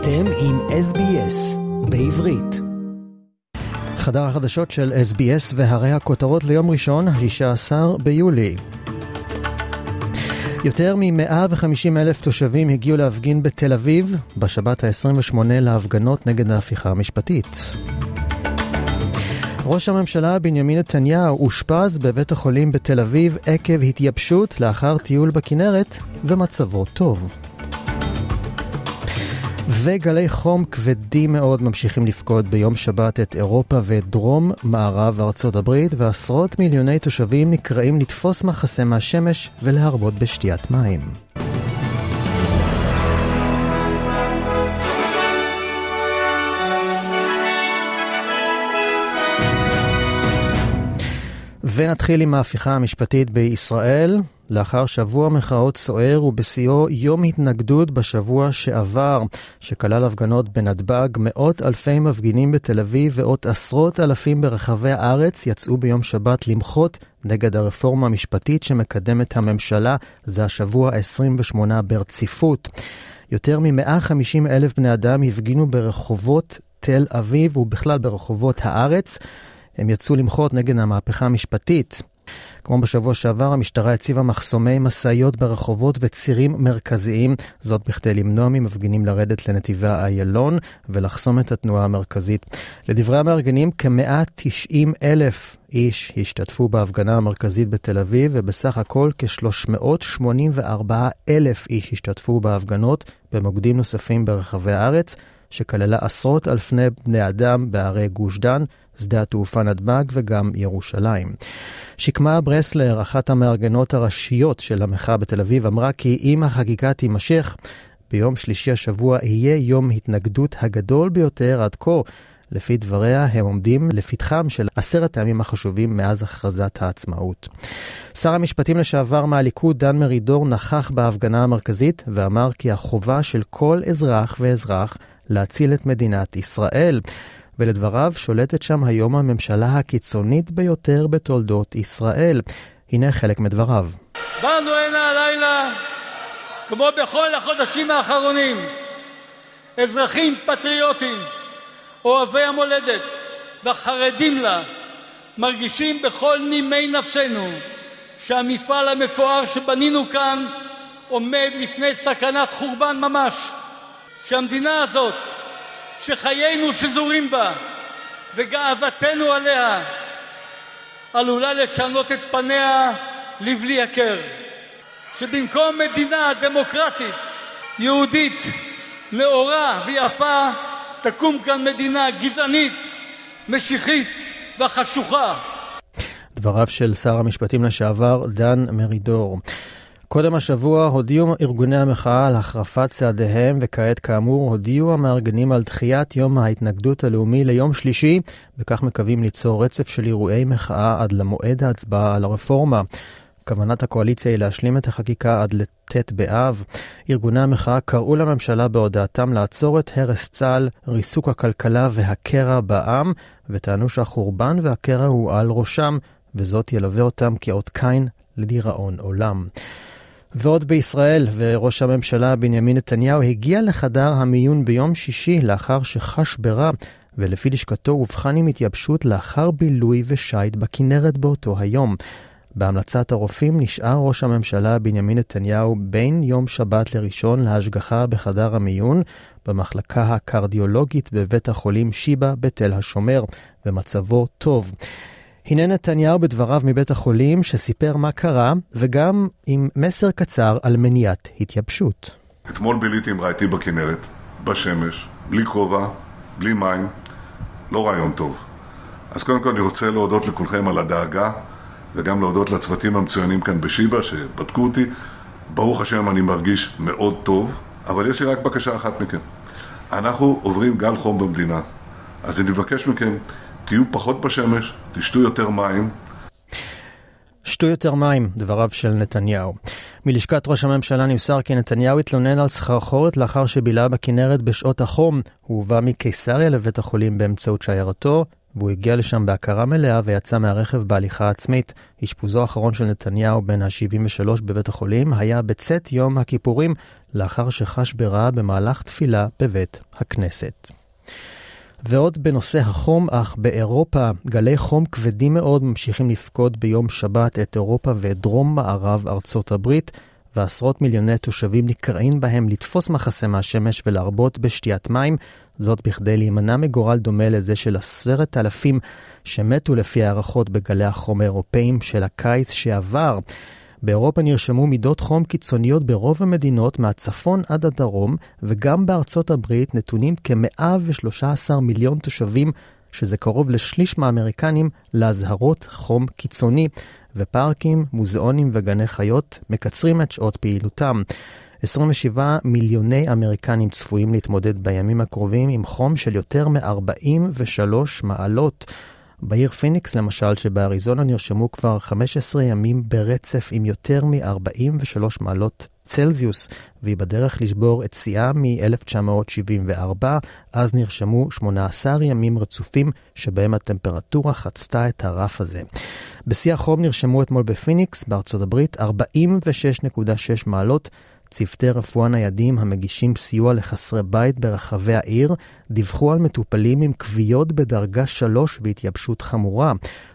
אתם עם SBS בעברית. חדר החדשות של SBS והרי הכותרות ליום ראשון, ה-16 ביולי. יותר מ-150 אלף תושבים הגיעו להפגין בתל אביב בשבת ה-28 להפגנות נגד ההפיכה המשפטית. ראש הממשלה בנימין נתניהו אושפז בבית החולים בתל אביב עקב התייבשות לאחר טיול בכנרת ומצבו טוב. וגלי חום כבדים מאוד ממשיכים לפקוד ביום שבת את אירופה ואת דרום מערב ארצות הברית, ועשרות מיליוני תושבים נקראים לתפוס מחסה מהשמש ולהרבות בשתיית מים. ונתחיל עם ההפיכה המשפטית בישראל. לאחר שבוע מחאות סוער ובשיאו יום התנגדות בשבוע שעבר, שכלל הפגנות בנתב"ג, מאות אלפי מפגינים בתל אביב ועוד עשרות אלפים ברחבי הארץ יצאו ביום שבת למחות נגד הרפורמה המשפטית שמקדמת הממשלה. זה השבוע ה-28 ברציפות. יותר מ-150 אלף בני אדם הפגינו ברחובות תל אביב ובכלל ברחובות הארץ. הם יצאו למחות נגד המהפכה המשפטית. כמו בשבוע שעבר, המשטרה הציבה מחסומי משאיות ברחובות וצירים מרכזיים, זאת בכדי למנוע ממפגינים לרדת לנתיבי איילון ולחסום את התנועה המרכזית. לדברי המארגנים, כ-190 אלף איש השתתפו בהפגנה המרכזית בתל אביב, ובסך הכל כ-384 אלף איש השתתפו בהפגנות במוקדים נוספים ברחבי הארץ. שכללה עשרות אלפי בני אדם בערי גוש דן, שדה התעופה נתב"ג וגם ירושלים. שקמה ברסלר, אחת המארגנות הראשיות של המחאה בתל אביב, אמרה כי אם החקיקה תימשך, ביום שלישי השבוע יהיה יום התנגדות הגדול ביותר עד כה. לפי דבריה, הם עומדים לפתחם של עשרת הימים החשובים מאז הכרזת העצמאות. שר המשפטים לשעבר מהליכוד, דן מרידור, נכח בהפגנה המרכזית ואמר כי החובה של כל אזרח ואזרח להציל את מדינת ישראל. ולדבריו שולטת שם היום הממשלה הקיצונית ביותר בתולדות ישראל. הנה חלק מדבריו. באנו הנה הלילה, כמו בכל החודשים האחרונים, אזרחים פטריוטים, אוהבי המולדת והחרדים לה, מרגישים בכל נימי נפשנו שהמפעל המפואר שבנינו כאן עומד לפני סכנת חורבן ממש. שהמדינה הזאת, שחיינו שזורים בה וגאוותנו עליה, עלולה לשנות את פניה לבלי הכר. שבמקום מדינה דמוקרטית, יהודית, נאורה ויפה, תקום כאן מדינה גזענית, משיחית וחשוכה. דבריו של שר המשפטים לשעבר דן מרידור. קודם השבוע הודיעו ארגוני המחאה על החרפת צעדיהם, וכעת כאמור הודיעו המארגנים על דחיית יום ההתנגדות הלאומי ליום שלישי, וכך מקווים ליצור רצף של אירועי מחאה עד למועד ההצבעה על הרפורמה. כוונת הקואליציה היא להשלים את החקיקה עד לט' באב. ארגוני המחאה קראו לממשלה בהודעתם לעצור את הרס צה"ל, ריסוק הכלכלה והקרע בעם, וטענו שהחורבן והקרע הוא על ראשם, וזאת ילווה אותם כאות קין לדיראון עולם. ועוד בישראל, וראש הממשלה בנימין נתניהו הגיע לחדר המיון ביום שישי לאחר שחש ברע, ולפי לשכתו אובחן עם התייבשות לאחר בילוי ושייט בכנרת באותו היום. בהמלצת הרופאים נשאר ראש הממשלה בנימין נתניהו בין יום שבת לראשון להשגחה בחדר המיון במחלקה הקרדיולוגית בבית החולים שיבא בתל השומר, ומצבו טוב. הנה נתניהו בדבריו מבית החולים שסיפר מה קרה, וגם עם מסר קצר על מניעת התייבשות. אתמול ביליתי עם רעייתי בכנרת, בשמש, בלי כובע, בלי מים, לא רעיון טוב. אז קודם כל אני רוצה להודות לכולכם על הדאגה, וגם להודות לצוותים המצוינים כאן בשיבא שבדקו אותי. ברוך השם אני מרגיש מאוד טוב, אבל יש לי רק בקשה אחת מכם. אנחנו עוברים גל חום במדינה, אז אני מבקש מכם תהיו פחות בשמש, תשתו יותר מים. שתו יותר מים, דבריו של נתניהו. מלשכת ראש הממשלה נמסר כי נתניהו התלונן על סחרחורת לאחר שבילה בכנרת בשעות החום. הוא הובא מקיסריה לבית החולים באמצעות שיירתו, והוא הגיע לשם בהכרה מלאה ויצא מהרכב בהליכה עצמית. אשפוזו האחרון של נתניהו בן ה-73 בבית החולים היה בצאת יום הכיפורים, לאחר שחש ברע במהלך תפילה בבית הכנסת. ועוד בנושא החום, אך באירופה גלי חום כבדים מאוד ממשיכים לפקוד ביום שבת את אירופה ואת דרום מערב ארצות הברית. ועשרות מיליוני תושבים נקראים בהם לתפוס מחסה מהשמש ולהרבות בשתיית מים, זאת בכדי להימנע מגורל דומה לזה של עשרת אלפים שמתו לפי הערכות בגלי החום האירופאים של הקיץ שעבר. באירופה נרשמו מידות חום קיצוניות ברוב המדינות מהצפון עד הדרום, וגם בארצות הברית נתונים כ-113 מיליון תושבים, שזה קרוב לשליש מהאמריקנים, לאזהרות חום קיצוני. ופארקים, מוזיאונים וגני חיות מקצרים את שעות פעילותם. 27 מיליוני אמריקנים צפויים להתמודד בימים הקרובים עם חום של יותר מ-43 מעלות. בעיר פיניקס למשל, שבאריזונה נרשמו כבר 15 ימים ברצף עם יותר מ-43 מעלות צלזיוס, והיא בדרך לשבור את שיאה מ-1974, אז נרשמו 18 ימים רצופים שבהם הטמפרטורה חצתה את הרף הזה. בשיא החום נרשמו אתמול בפיניקס, בארצות הברית, 46.6 מעלות. צוותי רפואה ניידים המגישים סיוע לחסרי בית ברחבי העיר דיווחו על מטופלים עם כוויות בדרגה 3 והתייבשות חמורה.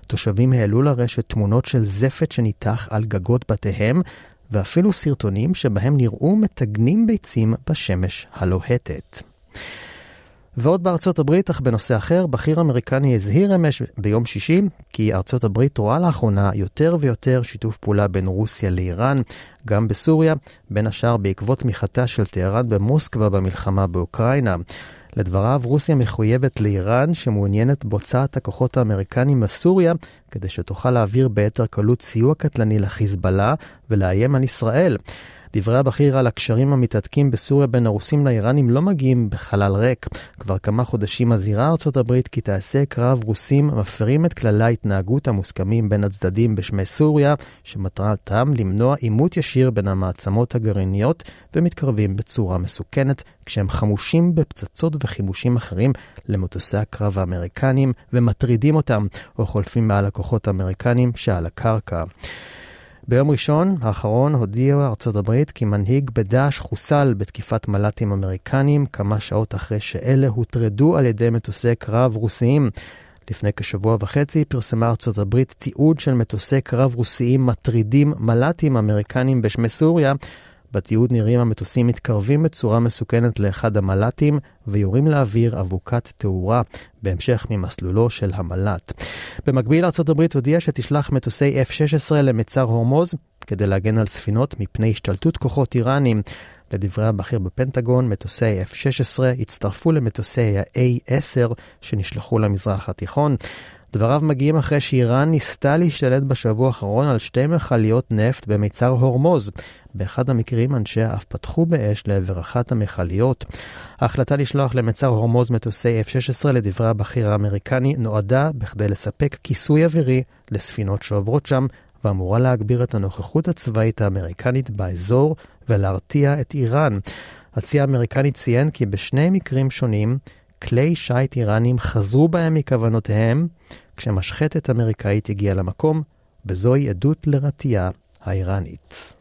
תושבים העלו לרשת תמונות של זפת שניתח על גגות בתיהם, ואפילו סרטונים שבהם נראו מטגנים ביצים בשמש הלוהטת. ועוד בארצות הברית, אך בנושא אחר, בכיר אמריקני הזהיר אמש ביום שישי כי ארצות הברית רואה לאחרונה יותר ויותר שיתוף פעולה בין רוסיה לאיראן, גם בסוריה, בין השאר בעקבות תמיכתה של טהרן במוסקבה במלחמה באוקראינה. לדבריו, רוסיה מחויבת לאיראן שמעוניינת בהוצאת הכוחות האמריקנים מסוריה כדי שתוכל להעביר ביתר קלות סיוע קטלני לחיזבאללה ולאיים על ישראל. דברי הבכיר על הקשרים המתהדקים בסוריה בין הרוסים לאיראנים לא מגיעים בחלל ריק. כבר כמה חודשים מזהירה ארצות הברית כי טייסי קרב רוסים מפרים את כללי ההתנהגות המוסכמים בין הצדדים בשמי סוריה, שמטרתם למנוע עימות ישיר בין המעצמות הגרעיניות ומתקרבים בצורה מסוכנת, כשהם חמושים בפצצות וחימושים אחרים למטוסי הקרב האמריקנים ומטרידים אותם או חולפים מעל הכוחות האמריקנים שעל הקרקע. ביום ראשון האחרון הודיעה ארצות הברית כי מנהיג בדאעש חוסל בתקיפת מל"טים אמריקנים כמה שעות אחרי שאלה הוטרדו על ידי מטוסי קרב רוסיים. לפני כשבוע וחצי פרסמה ארצות הברית תיעוד של מטוסי קרב רוסיים מטרידים מל"טים אמריקנים בשמי סוריה, בתיעוד נראים המטוסים מתקרבים בצורה מסוכנת לאחד המל"טים ויורים לאוויר אבוקת תאורה בהמשך ממסלולו של המל"ט. במקביל ארה"ב הודיעה שתשלח מטוסי F-16 למצר הורמוז כדי להגן על ספינות מפני השתלטות כוחות איראנים. לדברי הבכיר בפנטגון, מטוסי F-16 הצטרפו למטוסי ה-A-10 שנשלחו למזרח התיכון. דבריו מגיעים אחרי שאיראן ניסתה להשתלט בשבוע האחרון על שתי מכליות נפט במיצר הורמוז. באחד המקרים אנשיה אף פתחו באש לעבר אחת המכליות. ההחלטה לשלוח למיצר הורמוז מטוסי F-16 לדברי הבכיר האמריקני נועדה בכדי לספק כיסוי אווירי לספינות שעוברות שם ואמורה להגביר את הנוכחות הצבאית האמריקנית באזור ולהרתיע את איראן. הצי האמריקני ציין כי בשני מקרים שונים כלי שיט איראנים חזרו בהם מכוונותיהם כשמשחטת אמריקאית הגיעה למקום, וזוהי עדות לרתיעה האיראנית.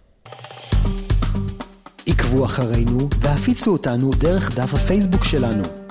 עקבו אחרינו והפיצו אותנו דרך דף הפייסבוק שלנו.